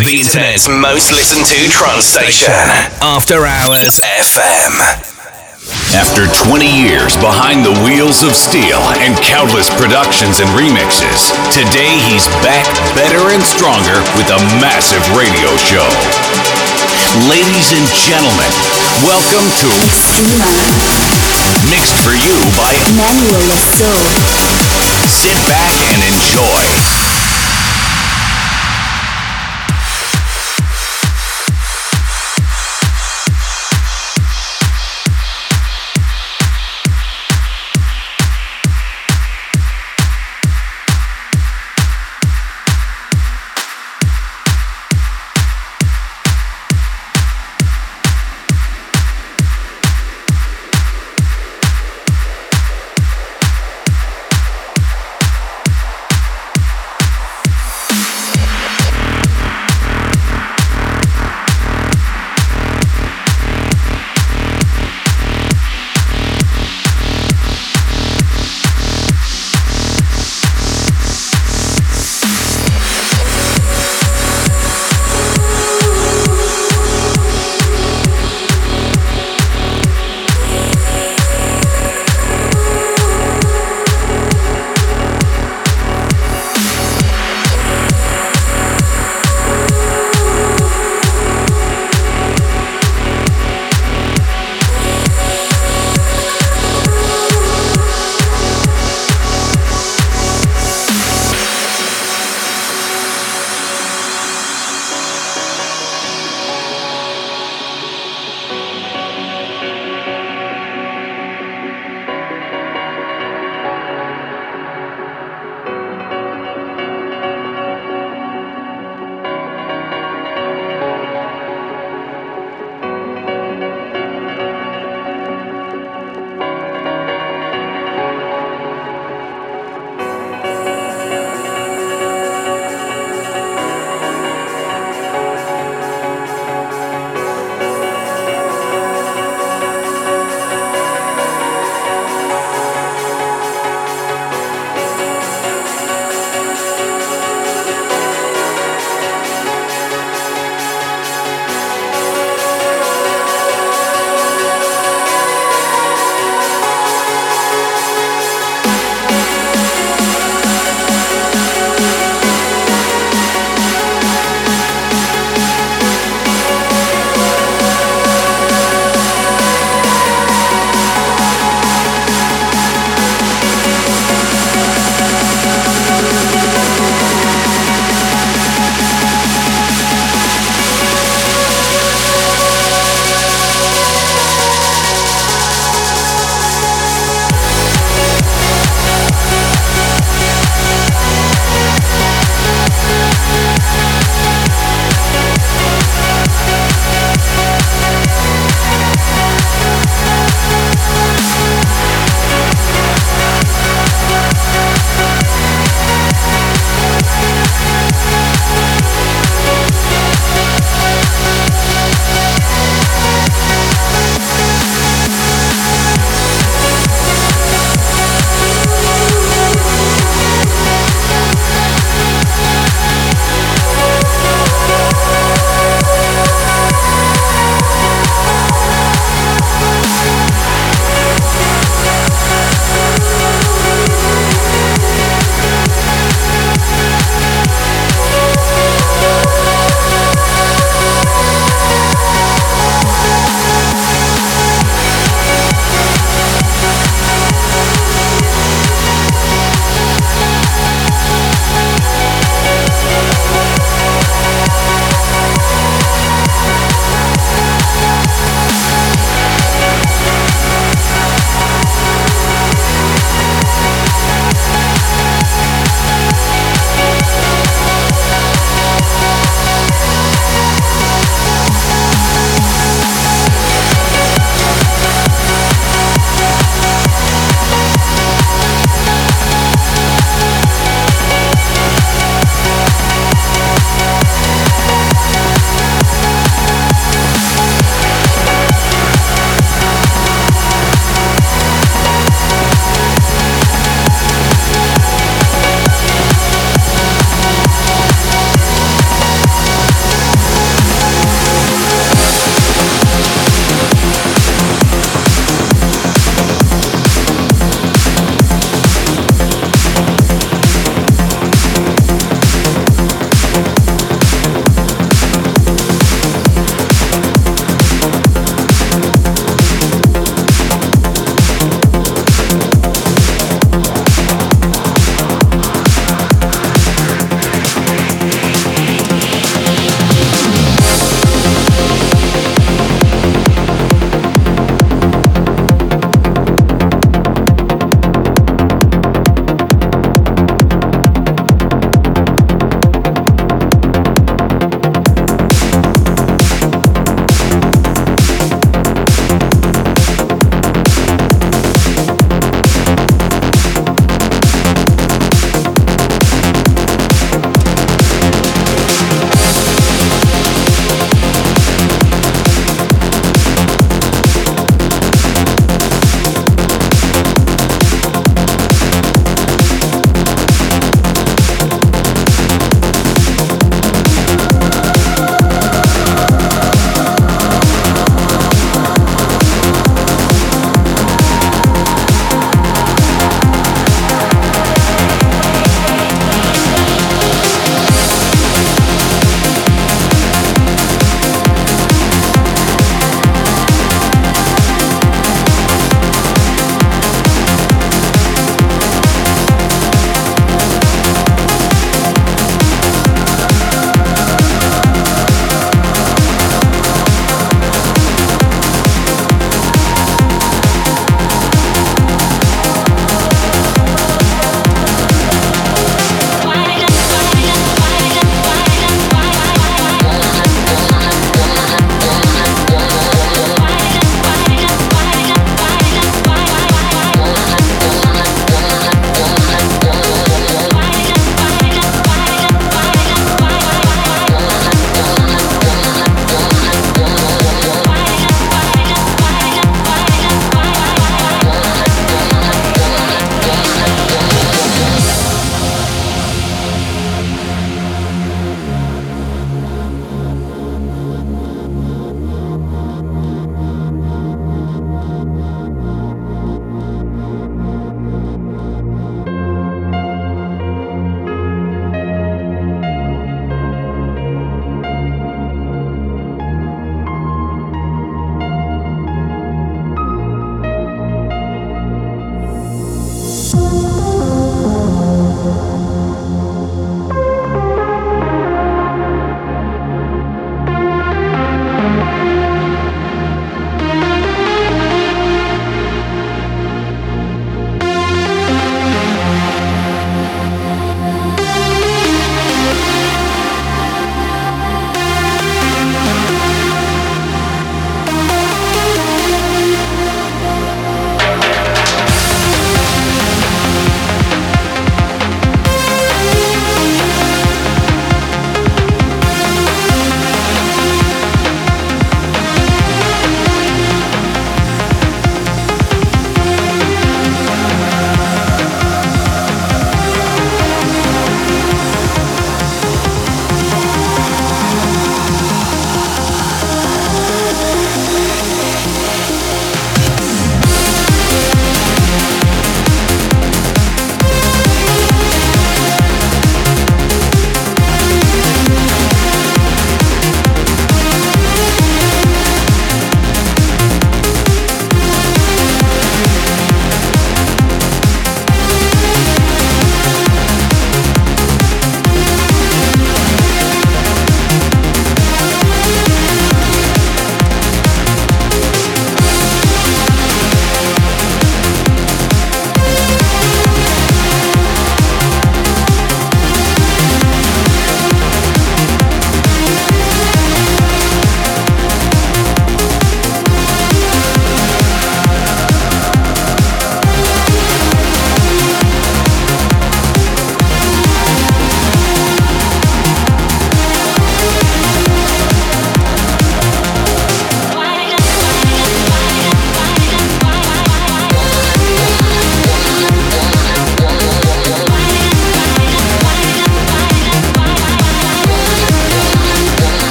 the internet's most listened to trance station, After Hours FM. After 20 years behind the wheels of steel and countless productions and remixes, today he's back better and stronger with a massive radio show. Ladies and gentlemen, welcome to Extrema. Mixed for you by Manuel Le Saux. Sit back and enjoy.